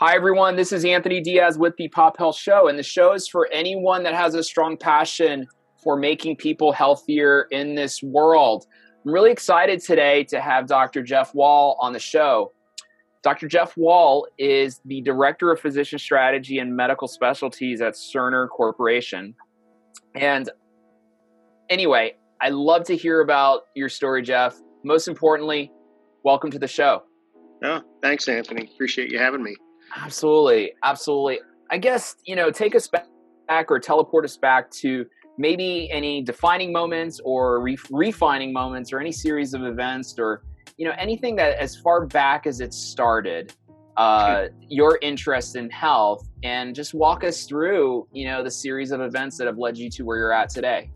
Hi, everyone. This is Anthony Diaz with the Pop Health Show, and the show is for anyone that has a strong passion for making people healthier in this world. I'm really excited today to have Dr. Jeff Wall on the show. Dr. Jeff Wall is the Director of Physician Strategy and Medical Specialties at Cerner Corporation. And anyway, I love to hear about your story, Jeff. Most importantly, welcome to the show. Oh, thanks, Anthony. Appreciate you having me. Absolutely, absolutely. I guess you know, take us back or teleport us back to maybe any defining moments or re- refining moments or any series of events or you know anything that as far back as it started uh, your interest in health and just walk us through you know the series of events that have led you to where you're at today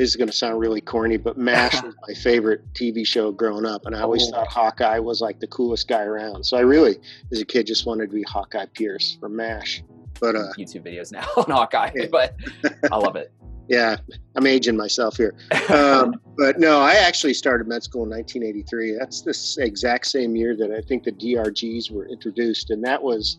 this is going to sound really corny, but MASH was my favorite TV show growing up, and I always oh. thought Hawkeye was like the coolest guy around. So I really, as a kid, just wanted to be Hawkeye Pierce from MASH. But uh, YouTube videos now on Hawkeye, yeah. but I love it. yeah, I'm aging myself here. Um, but no, I actually started med school in 1983. That's the exact same year that I think the DRGs were introduced, and that was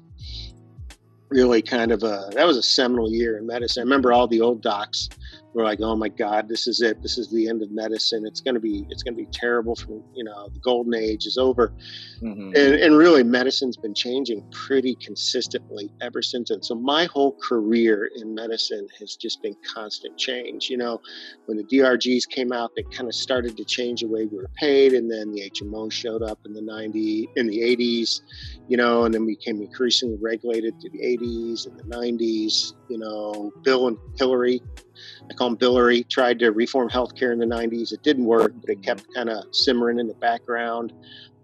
really kind of a that was a seminal year in medicine. I remember all the old docs we're like, oh my God, this is it. This is the end of medicine. It's going to be, it's going to be terrible. From you know, the golden age is over, mm-hmm. and, and really, medicine's been changing pretty consistently ever since then. So my whole career in medicine has just been constant change. You know, when the DRGs came out, they kind of started to change the way we were paid, and then the HMO showed up in the 90, in the 80s, you know, and then we became increasingly regulated to the 80s and the 90s. You know, Bill and Hillary I call him Billary, tried to reform healthcare in the 90s. It didn't work, but it kept kind of simmering in the background.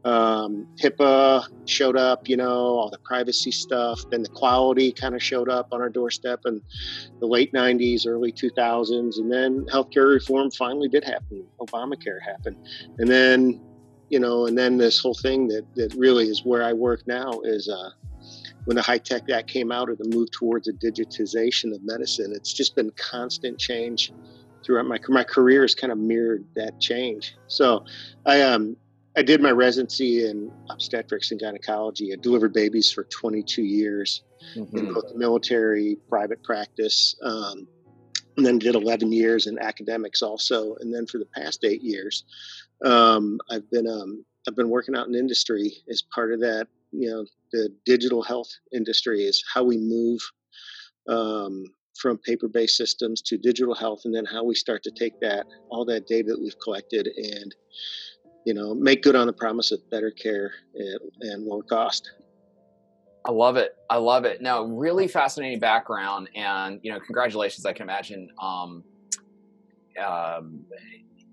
Um, HIPAA showed up, you know, all the privacy stuff. Then the quality kind of showed up on our doorstep in the late 90s, early 2000s. And then healthcare reform finally did happen. Obamacare happened. And then, you know, and then this whole thing that, that really is where I work now is uh, when the HITECH Act came out or the move towards a digitization of medicine, it's just been constant change throughout my my career has kind of mirrored that change. So I um I did my residency in obstetrics and gynecology. I delivered babies for 22 years mm-hmm. in both the military, private practice, um, and then did 11 years in academics also. And then for the past eight years, um, I've been um, I've been working out in industry as part of that you know the digital health industry is how we move um, from paper-based systems to digital health, and then how we start to take that all that data that we've collected and you know make good on the promise of better care and, and lower cost. I love it. I love it. Now, really fascinating background, and you know, congratulations. I can imagine. Um, um,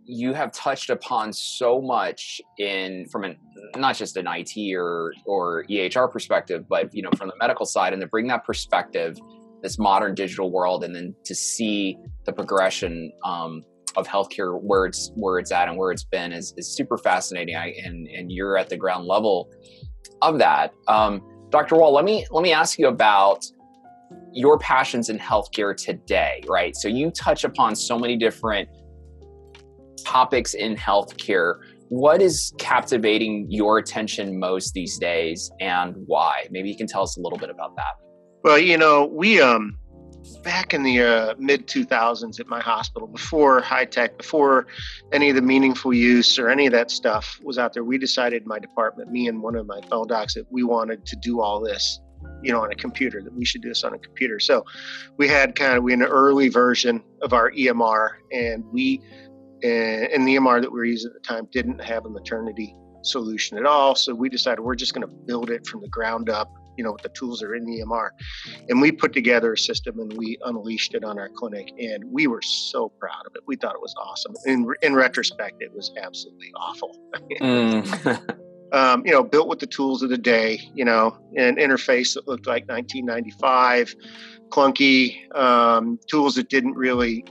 you have touched upon so much in from an not just an IT or or EHR perspective, but you know from the medical side, and to bring that perspective, this modern digital world, and then to see the progression um, of healthcare where it's where it's at and where it's been is, is super fascinating. I, and and you're at the ground level of that, um, Dr. Wall. Let me let me ask you about your passions in healthcare today, right? So you touch upon so many different topics in healthcare, what is captivating your attention most these days and why? Maybe you can tell us a little bit about that. Well, you know, we um back in the uh, mid 2000s at my hospital before HITECH, before any of the meaningful use or any of that stuff was out there we decided my department me and one of my fellow docs that we wanted to do all this you know on a computer that we should do this on a computer so we had kind of we had an early version of our emr and we and, the EMR that we were using at the time didn't have a maternity solution at all. So we decided we're just going to build it from the ground up, you know, with the tools that are in the EMR. And we put together a system and we unleashed it on our clinic. And we were so proud of it. We thought it was awesome. In, in retrospect, it was absolutely awful. mm. um, you know, built with the tools of the day, you know, an interface that looked like 1995, clunky, um, tools that didn't really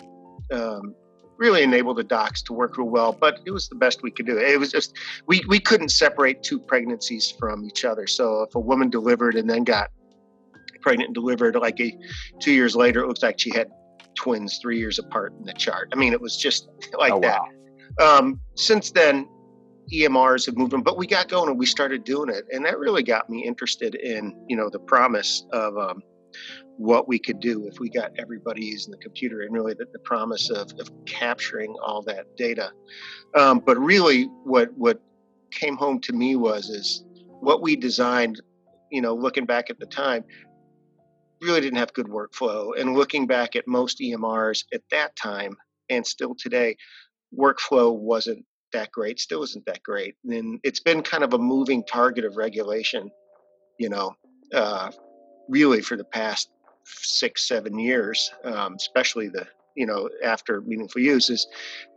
um, really enabled the docs to work real well, but it was the best we could do. It was just we we couldn't separate two pregnancies from each other. So if a woman delivered and then got pregnant and delivered like a two years later, it looks like she had twins three years apart in the chart. I mean, it was just like oh, that. Um, since then, EMRs have moved on, but we got going and we started doing it, and that really got me interested in you know the promise of um, what we could do if we got everybody using the computer, and really the, the promise of, of capturing all that data. Um, but really, what what came home to me was is what we designed. You know, looking back at the time, really didn't have good workflow. And looking back at most EMRs at that time and still today, workflow wasn't that great, still isn't that great. And it's been kind of a moving target of regulation, you know, uh, really for the past six, seven years, um, especially the, you know, after meaningful use, is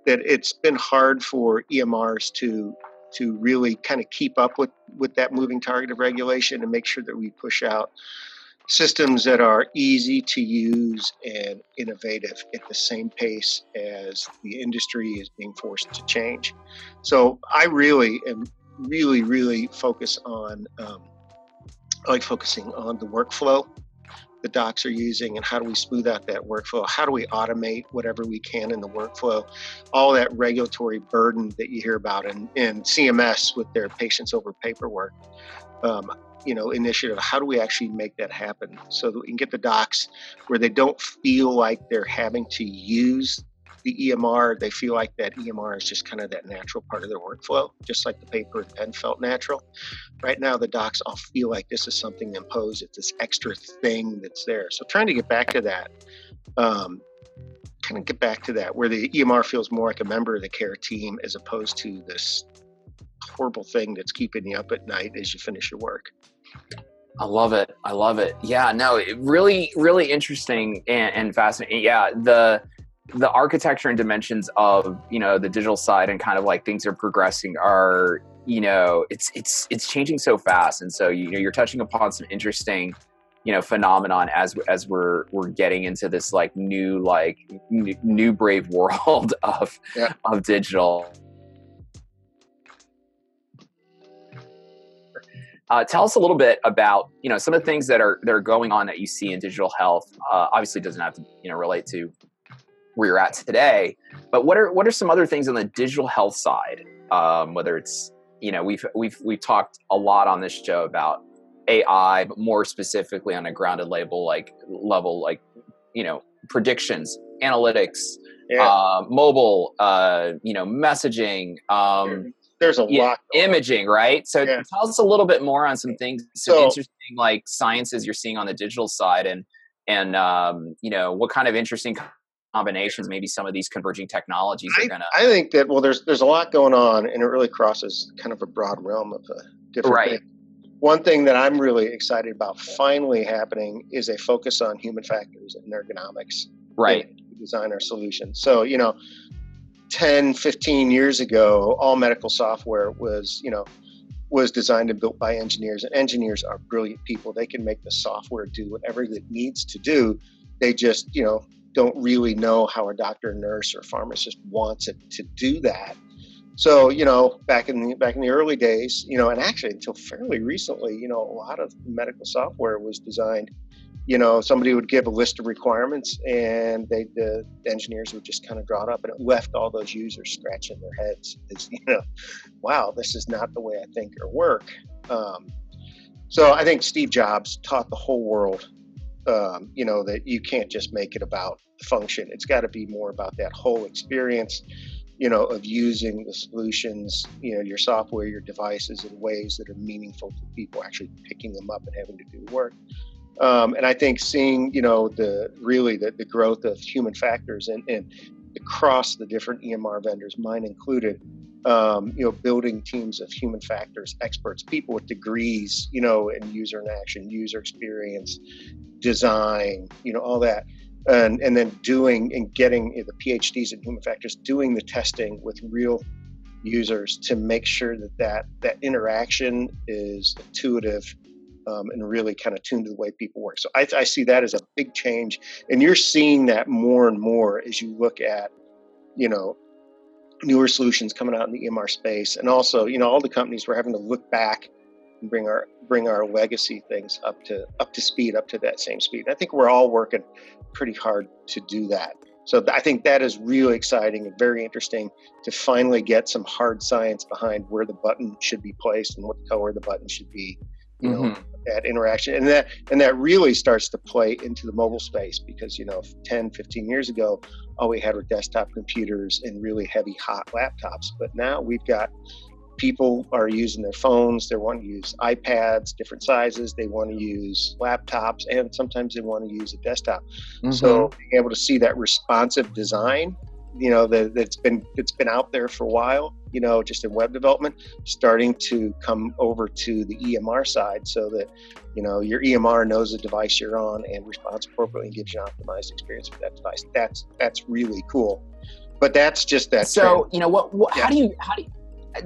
that it's been hard for EMRs to to really kind of keep up with with that moving target of regulation and make sure that we push out systems that are easy to use and innovative at the same pace as the industry is being forced to change. So I really am really, really focus on, um, I like focusing on the workflow the docs are using and how do we smooth out that workflow? How do we automate whatever we can in the workflow? All that regulatory burden that you hear about in, in CMS with their patients over paperwork. Um, you know initiative how do we actually make that happen so that we can get the docs where they don't feel like they're having to use the EMR, they feel like that EMR is just kind of that natural part of their workflow, just like the paper and pen felt natural. Right now, the docs all feel like this is something imposed. It's this extra thing that's there. So trying to get back to that, um, kind of get back to that, where the EMR feels more like a member of the care team as opposed to this horrible thing that's keeping you up at night as you finish your work. I love it. I love it. Yeah, no, really, really interesting and, and fascinating. Yeah, the the architecture and dimensions of you know the digital side and kind of like things are progressing are you know it's it's it's changing so fast, and so you know you're touching upon some interesting you know phenomenon as as we're we're getting into this like new like new, new brave world of yeah. of digital Uh, tell us a little bit about you know some of the things that are that are going on that you see in digital health. Uh, obviously, doesn't have to you know relate to where you're at today, but what are what are some other things on the digital health side? Um, whether it's you know we've we've we've talked a lot on this show about AI, but more specifically on a grounded label like level like you know predictions, analytics, yeah. uh, mobile, uh, you know messaging. Um, there's a lot imaging right so yeah. tell us a little bit more on some things some so, interesting like sciences you're seeing on the digital side and and um, you know what kind of interesting combinations maybe some of these converging technologies are gonna i think that well there's there's a lot going on and it really crosses kind of a broad realm of uh, different right. Things. one thing that i'm really excited about finally happening is a focus on human factors and ergonomics right design our solutions so you know 10, 15 years ago, all medical software was, you know, was designed and built by engineers. And engineers are brilliant people. They can make the software do whatever it needs to do. They just, you know, don't really know how a doctor, nurse, or pharmacist wants it to do that. So, you know, back in the back in the early days, you know, and actually until fairly recently, you know, a lot of medical software was designed you know, somebody would give a list of requirements and they, the engineers would just kind of draw it up and it left all those users scratching their heads. It's, you know, wow, this is not the way I think or work. Um, so I think Steve Jobs taught the whole world, um, you know, that you can't just make it about function. It's got to be more about that whole experience, you know, of using the solutions, you know, your software, your devices in ways that are meaningful to people actually picking them up and having to do work. Um, and I think seeing, you know, the really the, the growth of human factors and, and across the different EMR vendors, mine included, um, you know, building teams of human factors experts, people with degrees, you know, in user interaction, user experience, design, you know, all that. And, and then doing and getting the PhDs in human factors, doing the testing with real users to make sure that that, that interaction is intuitive um, and really kind of tuned to the way people work. So I, I, see that as a big change, and you're seeing that more and more as you look at, you know, newer solutions coming out in the EMR space, and also, you know, all the companies we're having to look back bring our bring our legacy things up to up to speed, up to that same speed. I think we're all working pretty hard to do that. So I think that is really exciting and very interesting to finally get some hard science behind where the button should be placed and what color the button should be. You know, mm-hmm. that interaction and that and that really starts to play into the mobile space because you know 10 15 years ago all we had were desktop computers and really heavy hot laptops but now we've got people are using their phones they want to use ipads different sizes they want to use laptops and sometimes they want to use a desktop mm-hmm. so being able to see that responsive design you know that, that's been that's been out there for a while you know just in web development starting to come over to the emr side so that you know your emr knows the device you're on and responds appropriately and gives you an optimized experience with that device that's that's really cool but that's just that so trend. you know what, what yeah. how do you how do you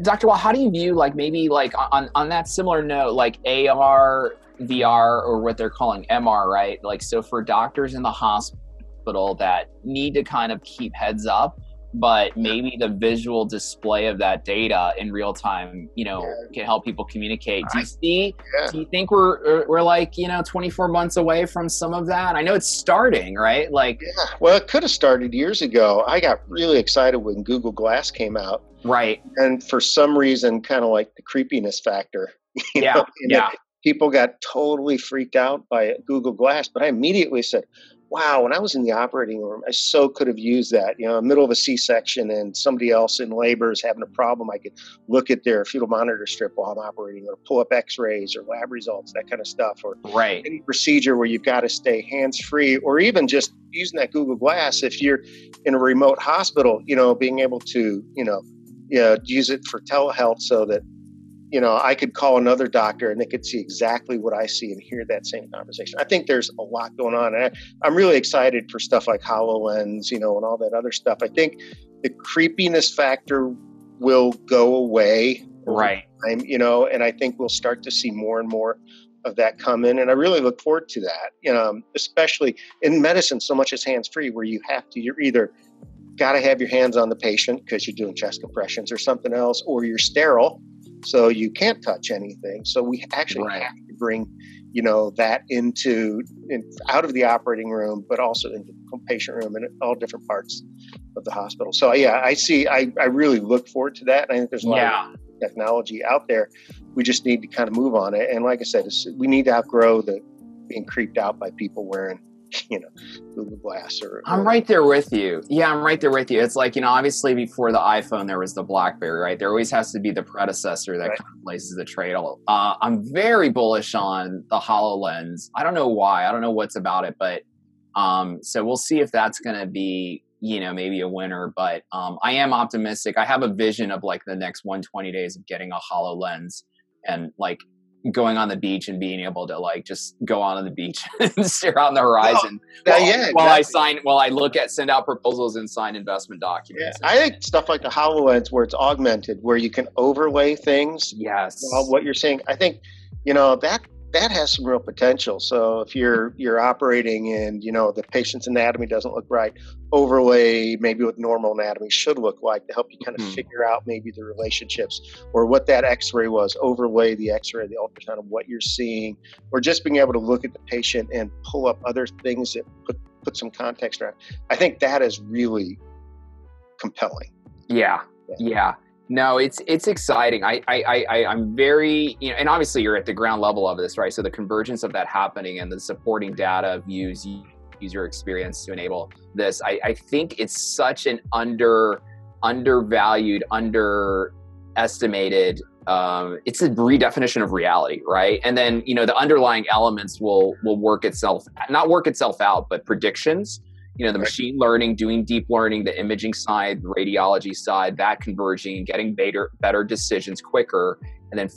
Dr. Wall, how do you view like maybe like on on that similar note, like AR, VR, or what they're calling MR, right? Like so for doctors in the hospital that need to kind of keep heads up but maybe the visual display of that data in real time, you know, yeah. can help people communicate. Do you see? Yeah. Do you think we're we're like you know 24 months away from some of that? I know it's starting, right? Like, yeah. Well, it could have started years ago. I got really excited when Google Glass came out, right? And for some reason, kind of like the creepiness factor. yeah, know, yeah. people got totally freaked out by Google Glass, but I immediately said, wow, when I was in the operating room, I so could have used that. You know, middle of a C-section and somebody else in labor is having a problem, I could look at their fetal monitor strip while I'm operating, or pull up X-rays or lab results, that kind of stuff, or right. any procedure where you've got to stay hands-free, or even just using that Google Glass if you're in a remote hospital. You know, being able to, you know, you know, use it for telehealth so that you know, I could call another doctor and they could see exactly what I see and hear that same conversation. I think there's a lot going on. And I, am really excited for stuff like HoloLens, you know, and all that other stuff. I think the creepiness factor will go away. Right. Time, you know, and I think we'll start to see more and more of that come in. And I really look forward to that, you know, especially in medicine, so much is hands free where you have to, you're either got to have your hands on the patient because you're doing chest compressions or something else, or you're sterile so you can't touch anything. So we actually right. have to bring, you know, that into in, out of the operating room, but also into the patient room and all different parts of the hospital. So yeah, I see. I, I really look forward to that. And I think there's a lot yeah. of technology out there. We just need to kind of move on it. And like I said, we need to outgrow the being creeped out by people wearing you know Google Glass or, or, I'm right there with you. Yeah, I'm right there with you. It's like you know, obviously before the iPhone, there was the BlackBerry, right? There always has to be the predecessor that right. kind of places the trail. Uh, I'm very bullish on the Hololens. I don't know why. I don't know what's about it, but um, so we'll see if that's going to be you know maybe a winner. But um, I am optimistic. I have a vision of like the next 120 days of getting a Hololens and like going on the beach and being able to like just go on the beach and stare out on the horizon while, yeah, exactly. while I sign while I look at send out proposals and sign investment documents. Yeah, I think stuff like the HoloLens where it's augmented, where you can overlay things. Yes. what you're saying, I think you know that that has some real potential. So if you're you're operating and you know the patient's anatomy doesn't look right, overlay maybe what normal anatomy should look like to help you kind of mm-hmm. figure out maybe the relationships or what that X-ray was. Overlay the X-ray, the ultrasound of what you're seeing, or just being able to look at the patient and pull up other things that put put some context around. I think that is really compelling. Yeah, yeah. yeah. No, it's it's exciting. I I I I'm very you know, and obviously you're at the ground level of this, right? So the convergence of that happening and the supporting data views user experience to enable this. I, I think it's such an under undervalued, underestimated. Um, it's a redefinition of reality, right? And then you know the underlying elements will will work itself not work itself out, but predictions you know the machine learning doing deep learning the imaging side the radiology side that converging and getting better better decisions quicker and then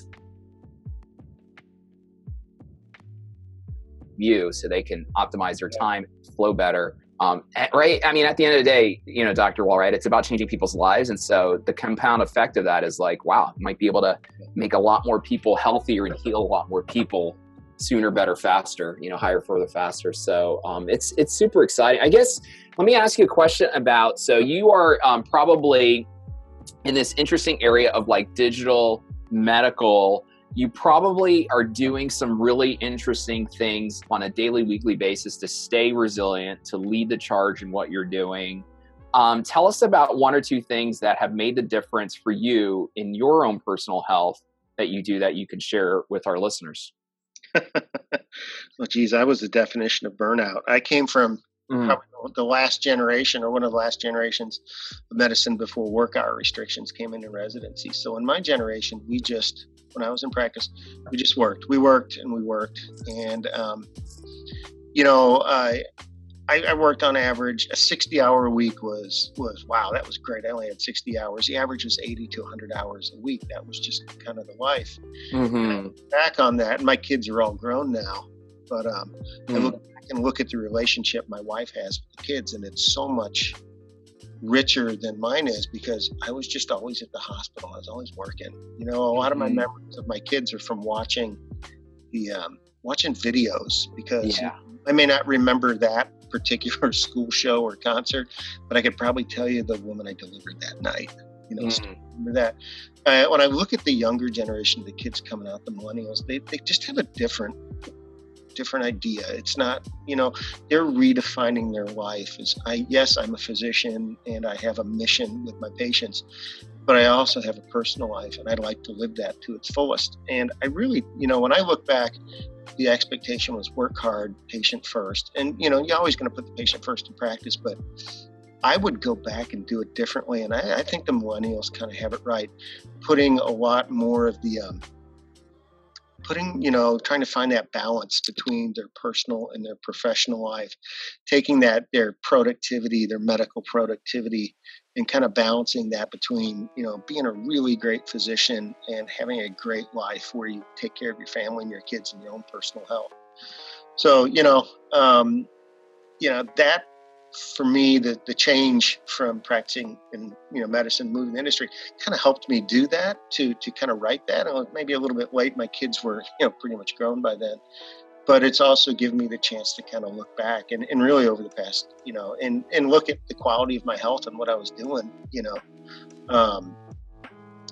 view so they can optimize their time flow better. Um, right? I mean at the end of the day you know dr wall right it's about changing people's lives and so the compound effect of that is like wow might be able to make a lot more people healthier and heal a lot more people sooner, better, faster. You know, higher, further, faster. So um, it's it's super exciting. I guess let me ask you a question about. So you are um, probably in this interesting area of like digital medical you probably are doing some really interesting things on a daily, weekly basis to stay resilient, to lead the charge in what you're doing. Um, tell us about one or two things that have made the difference for you in your own personal health that you do that you can share with our listeners. well, geez, I was the definition of burnout. I came from mm. probably the last generation or one of the last generations of medicine before work hour restrictions came into residency. So in my generation, we just, when I was in practice, we just worked. We worked and we worked. And, um, you know, I, I, I, worked on average a 60 hour a week was was wow that was great i only had 60 hours the average was 80 to 100 hours a week that was just kind of the life mm-hmm. back on that and my kids are all grown now but um, mm. I look back and look at the relationship my wife has with the kids and it's so much richer than mine is because I was just always at the hospital I was always working you know a lot of my mm-hmm. memories of my kids are from watching the um, watching videos because yeah. I may not remember that particular school show or concert, but I could probably tell you the woman I delivered that night. You know, mm. remember that. Uh, when I look at the younger generation, the kids coming out, the millennials, they, they just have a different different idea. It's not, you know, they're redefining their life as I yes, I'm a physician and I have a mission with my patients, but I also have a personal life and I'd like to live that to its fullest. And I really, you know, when I look back the expectation was work hard, patient first. And, you know, you're always going to put the patient first in practice, but I would go back and do it differently. And I, I think the millennials kind of have it right, putting a lot more of the, um, putting, you know, trying to find that balance between their personal and their professional life, taking that, their productivity, their medical productivity, and kind of balancing that between you know being a really great physician and having a great life where you take care of your family and your kids and your own personal health. So you know um, you know that for me the, the change from practicing in you know medicine moving the industry kind of helped me do that to to kind of write that and maybe a little bit late my kids were you know pretty much grown by then but it's also given me the chance to kind of look back and, and really over the past, you know, and, and look at the quality of my health and what I was doing, you know. Um,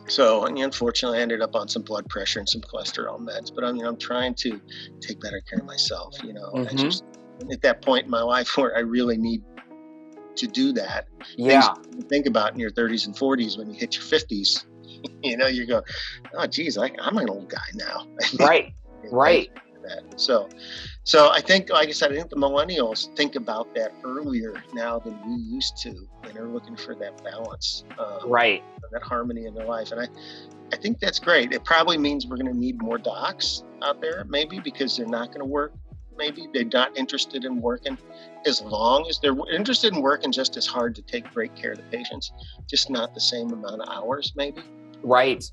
so unfortunately, I ended up on some blood pressure and some cholesterol meds, but I mean, I'm trying to take better care of myself, you know. Mm-hmm. Just, at that point in my life where I really need to do that. Yeah. think about in your 30s and 40s when you hit your 50s, you know, you go, oh, geez, I, I'm an old guy now. Right. right. So, so I think, like I said, I think the millennials think about that earlier now than we used to, and they're looking for that balance, um, right? That harmony in their life, and I, I think that's great. It probably means we're going to need more docs out there, maybe because they're not going to work. Maybe they're not interested in working as long as they're interested in working just as hard to take great care of the patients, just not the same amount of hours, maybe. Right.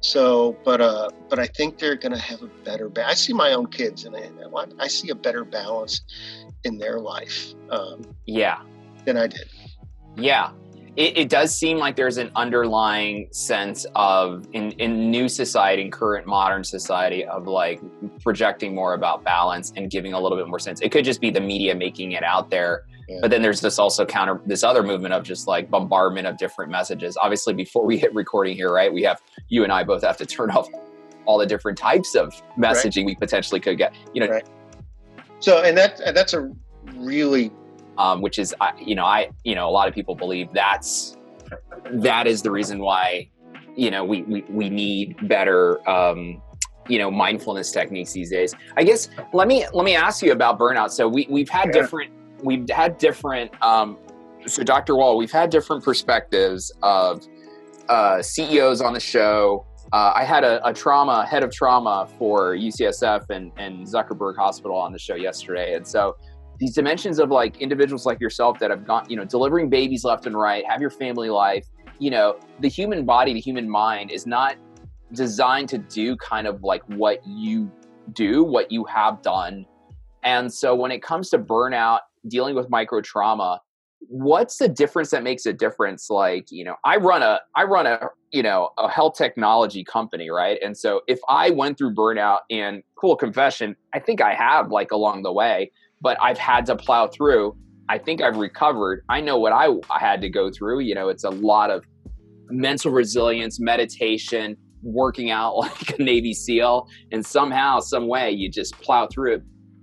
So, but uh, but I think they're going to have a better. Ba- I see my own kids, and I, I see a better balance in their life. Um, yeah, than I did. Yeah, it, it, does seem like there's an underlying sense of in in new society, in current modern society, of like projecting more about balance and giving a little bit more sense. It could just be the media making it out there but then there's this also counter this other movement of just like bombardment of different messages. Obviously, before we hit recording here, right, we have you and I both have to turn off all the different types of messaging right. we potentially could get. You know. Right. So, and that that's a really, um, which is, you know, I, you know, a lot of people believe that's that is the reason why, you know, we we we need better. Um, you know mindfulness techniques these days i guess let me let me ask you about burnout so we, we've had yeah. different we've had different um, so dr wall we've had different perspectives of uh, ceos on the show uh, i had a, a, trauma head of trauma for ucsf and, and zuckerberg hospital on the show yesterday and so these dimensions of like individuals like yourself that have gone you know delivering babies left and right have your family life you know the human body the human mind is not designed to do kind of like what you do what you have done. And so when it comes to burnout dealing with micro trauma what's the difference that makes a difference? Like you know i run a i run a you know a health technology company right? And so if i went through burnout and cool confession i think i have like along the way but i've had to plow through i think i've recovered i know what i, I had to go through you know it's a lot of mental resilience meditation working out like a Navy SEAL, and somehow, some way, you just plow through it.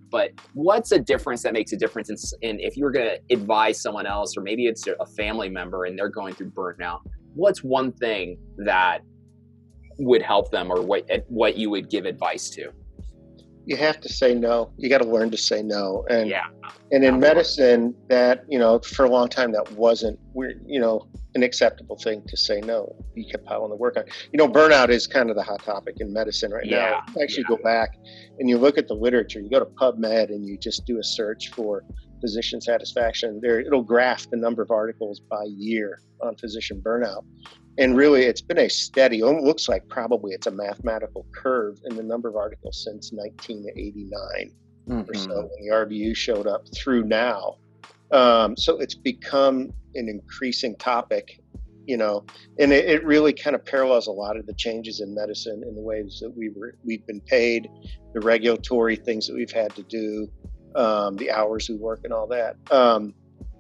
But what's a difference that makes a difference in, in if you were going to advise someone else, or maybe it's a family member and they're going through burnout? What's one thing that would help them, or what what you would give advice to? You have to say no. You got to learn to say no. And yeah. And in medicine, that you know, for a long time, that wasn't we're you know an acceptable thing to say no. You kept piling the work on. You know, burnout is kind of the hot topic in medicine right yeah. now. Actually, yeah. go back and you look at the literature. You go to PubMed and you just do a search for physician satisfaction. There, it'll graph the number of articles by year on physician burnout and really it's been a steady it looks like probably it's a mathematical curve in the number of articles since 1989 mm-hmm. or so mm-hmm. when the rvu showed up through now um, so it's become an increasing topic you know and it, it, really kind of parallels a lot of the changes in medicine in the ways that we were we've been paid the regulatory things that we've had to do um, the hours we work and all that um,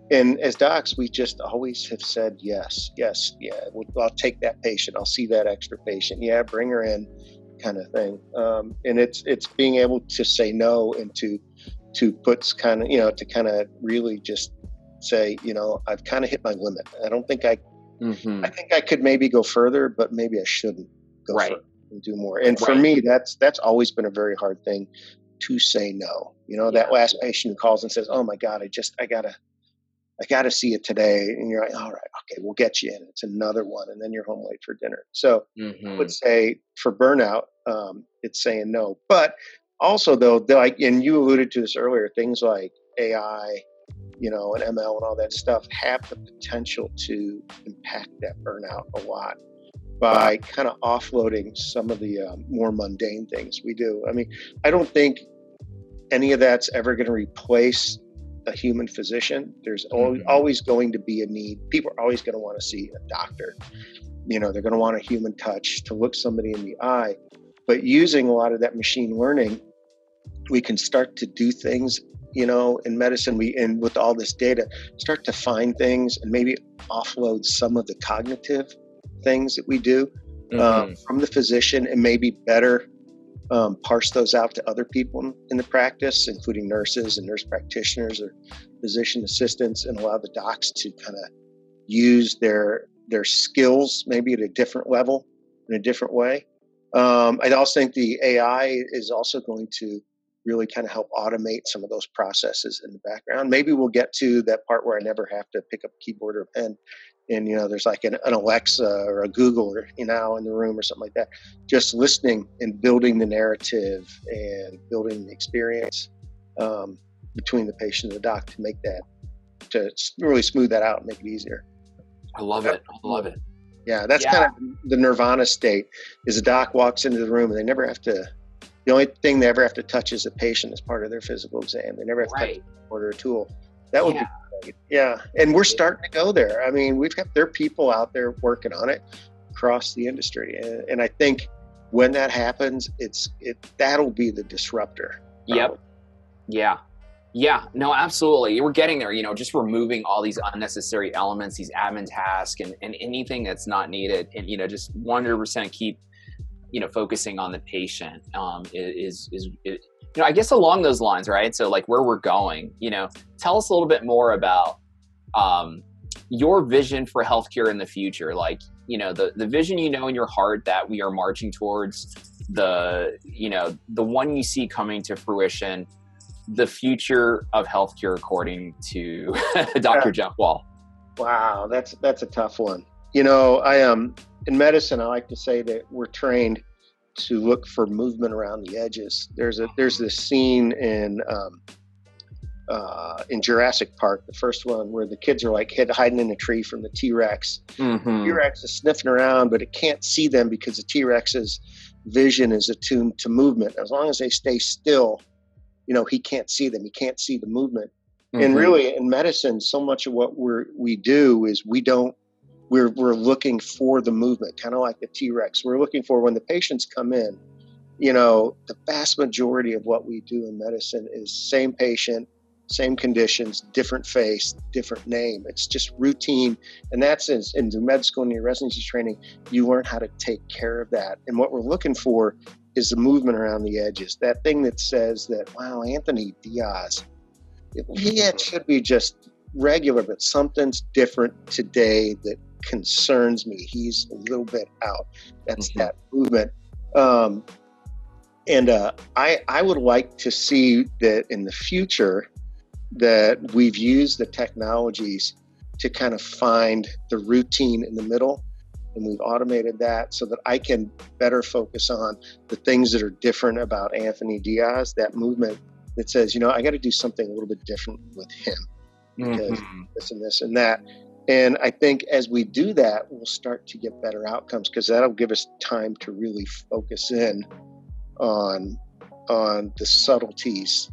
and as docs, we just always have said yes, yes, yeah. I'll take that patient. I'll see that extra patient. Yeah, bring her in, kind of thing. Um, and it's it's being able to say no and to to put kind of you know to kind of really just say you know I've kind of hit my limit. I don't think I mm-hmm. I think I could maybe go further, but maybe I shouldn't go right. and do more. And for me, that's that's always been a very hard thing to say no. You know, yeah. that last patient who calls and says, "Oh my God, I just I gotta." I got to see it today. And you're like, all right, okay, we'll get you in. It's another one. And then you're home late for dinner. So mm-hmm. I would mm-hmm. say for burnout, um, it's saying no. But also, though, like, and you alluded to this earlier, things like AI, you know, and ML and all that stuff have the potential to impact that burnout a lot by kind of offloading some of the um, more mundane things we do. I mean, I don't think any of that's ever going to replace a human physician. There's mm-hmm. always going to be a need. People are always going to want to see a doctor. You know, they're going to want a human touch to look somebody in the eye. But using a lot of that machine learning, we can start to do things. You know, in medicine, we and with all this data, start to find things and maybe offload some of the cognitive things that we do um, mm-hmm. um, from the physician, and maybe better um, parse those out to other people in the practice, including nurses and nurse practitioners or physician assistants, and allow the docs to kind of use their their skills maybe at a different level in a different way. Um, I also think the AI is also going to really kind of help automate some of those processes in the background. Maybe we'll get to that part where I never have to pick up a keyboard or a pen and you know there's like an, an, alexa or a google or you know in the room or something like that just listening and building the narrative and building the experience um, between the patient and the doc to make that to really smooth that out and make it easier. I love it. I love it. Yeah that's yeah. kind of the nirvana state is a doc walks into the room and they never have to the only thing they ever have to touch is a patient as part of their physical exam. They never have to right. touch order a tool that would yeah. be yeah, and we're starting to go there. I mean, we've got there are people out there working on it across the industry, and, and I think when that happens, it's it that'll be the disruptor. Yep. Yeah. Yeah, no, absolutely. We're getting there, you know, just removing all these unnecessary elements, these admin tasks and, and anything that's not needed. And, you know, just 100% keep, you know, focusing on the patient um, is, is, is, you know, I guess along those lines, right? So like where we're going, you know, tell us a little bit more about um, your vision for healthcare in the future. Like, you know, the, the vision you know in your heart that we are marching towards, the, you know, the one you see coming to fruition, the future of healthcare according to Dr. Jeff Wall. Wow, that's that's a tough one. You know, I am um, in medicine. I like to say that we're trained to look for movement around the edges. There's a there's this scene in um, uh, in Jurassic Park, the first one, where the kids are like hid, hiding in a tree from the T Rex. Mm-hmm. T Rex is sniffing around, but it can't see them because the T Rex's vision is attuned to movement. As long as they stay still, you know, he can't see them. He can't see the movement. Mm-hmm. And really, in medicine, so much of what we we do is we don't we're, we're looking for the movement, kind of like the T Rex. We're looking for when the patients come in, you know, the vast majority of what we do in medicine is same patient, same conditions, different face, different name. It's just routine. And that's in, in the med school and your residency training, you learn how to take care of that. And what we're looking for is the movement around the edges. That thing that says that, wow, Anthony Diaz, he mm-hmm. should be just regular, but something's different today that concerns me. He's a little bit out. That's mm-hmm. that movement. Um, and uh, I, I would like to see that in the future that we've used the technologies to kind of find the routine in the middle and we've automated that so that I can better focus on the things that are different about Anthony Diaz, that movement that says, you know, I got to do something a little bit different with him because mm-hmm. this and this and that. And I think as we do that, we'll start to get better outcomes because that'll give us time to really focus in on on the subtleties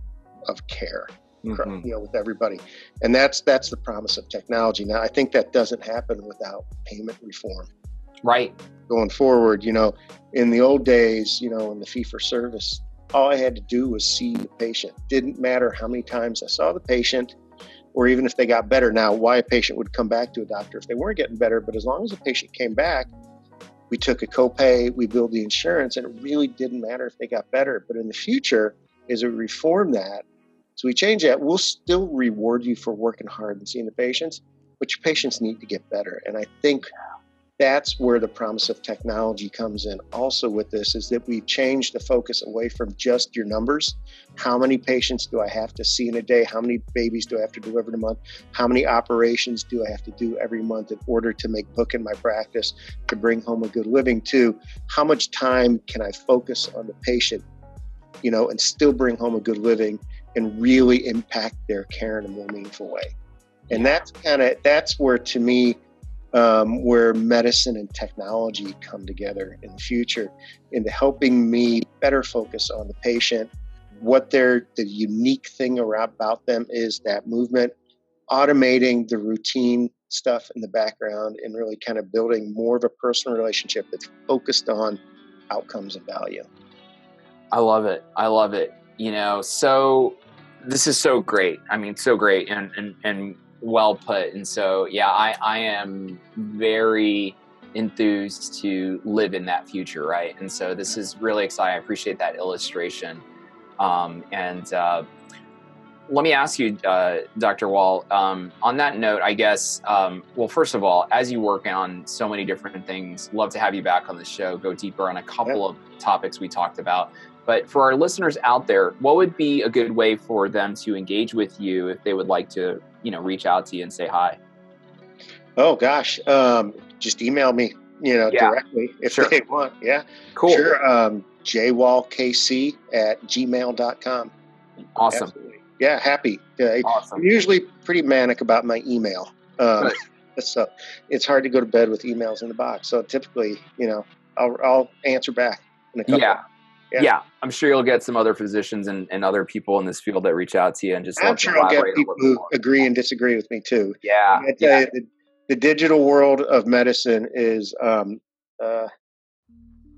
of care. Mm-hmm. You know, with everybody, and that's that's the promise of technology. Now, I think that doesn't happen without payment reform. Right. Going forward, you know, in the old days, you know, in the fee for service, all I had to do was see the patient. Didn't matter how many times I saw the patient or even if they got better. Now, why a patient would come back to a doctor if they weren't getting better, but as long as a patient came back, we took a copay, we billed the insurance, and it really didn't matter if they got better. But in the future, as we reform that, so we change that, we'll still reward you for working hard and seeing the patients, but your patients need to get better. And I think that's where the promise of technology comes in also with this is that we've changed the focus away from just your numbers. How many patients do i have to see in a day? How many babies do i have to deliver in a month? How many operations do i have to do every month in order to make book in my practice to bring home a good living? To how much time can i focus on the patient you know and still bring home a good living and really impact their care in a more meaningful way? And that's kind of that's where to me um, where medicine and technology come together in the future into helping me better focus on the patient. What their the unique thing about them is that movement automating the routine stuff in the background and really kind of building more of a personal relationship that's focused on outcomes and value. I love it. I love it. You know so this is so great. I mean so great. And and, and well put. And so, yeah, I, I am very enthused to live in that future, right? And so, this is really exciting. I appreciate that illustration. Um, and uh, let me ask you, uh, Dr. Wall, um, on that note, I guess, um, well, first of all, as you work on so many different things, love to have you back on the show, go deeper on a couple of topics we talked about. But for our listeners out there, what would be a good way for them to engage with you if they would like to, you know, reach out to you and say hi? Oh gosh, um, just email me, you know, yeah. directly if sure. they want. Yeah, cool. Sure. Um, jwallkc at gmail.com. Awesome. Absolutely. Yeah, happy. Uh, awesome. I'm usually pretty manic about my email. Um, so it's hard to go to bed with emails in the box. So typically, you know, I'll, I'll answer back. In a couple. Yeah. Yeah. yeah. I'm sure you'll get some other physicians and, and other people in this field that reach out to you and just. I'm sure I'll get people who agree and disagree with me too. Yeah. yeah. You, the, the, digital world of medicine is, um, uh,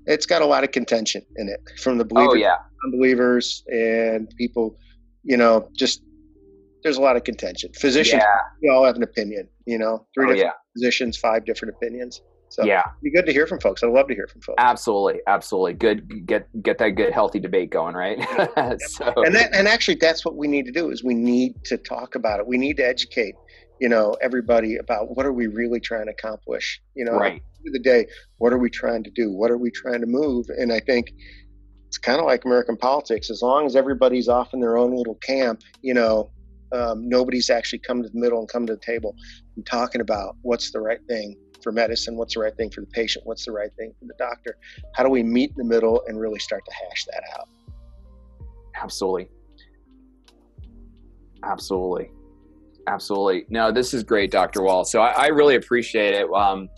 it's got a lot of contention in it from the believers, oh, yeah. unbelievers, and people. You know, just there's a lot of contention. Physicians, yeah. we all have an opinion. You know, three oh, different yeah. physicians, five different opinions. So yeah, be good to hear from folks. I'd love to hear from folks. Absolutely, absolutely. Good, get get that good, healthy debate going, right? so, and that, and actually, that's what we need to do. Is we need to talk about it. We need to educate, you know, everybody about what are we really trying to accomplish. You know, right. of the day, what are we trying to do? What are we trying to move? And I think it's kind of like American politics. As long as everybody's off in their own little camp, you know, um, nobody's actually come to the middle and come to the table and talking about what's the right thing for medicine, what's the right thing for the patient, what's the right thing for the doctor. How do we meet in the middle and really start to hash that out? Absolutely. Absolutely. Absolutely. No, this is great, Dr. Wall. So I, I really appreciate it. Um,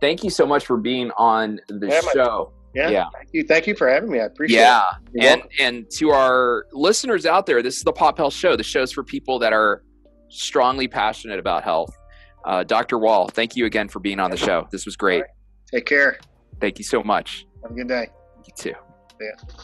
thank you so much for being on the yeah, show. Yeah, yeah. Thank you. Thank you for having me. I appreciate yeah. it. Yeah. And and to our listeners out there, this is the Pop Health Show. The show's for people that are strongly passionate about health. Uh, Dr. Wall, thank you again for being on the show. This was great. Right. Take care. Thank you so much. Have a good day. You too. Yeah.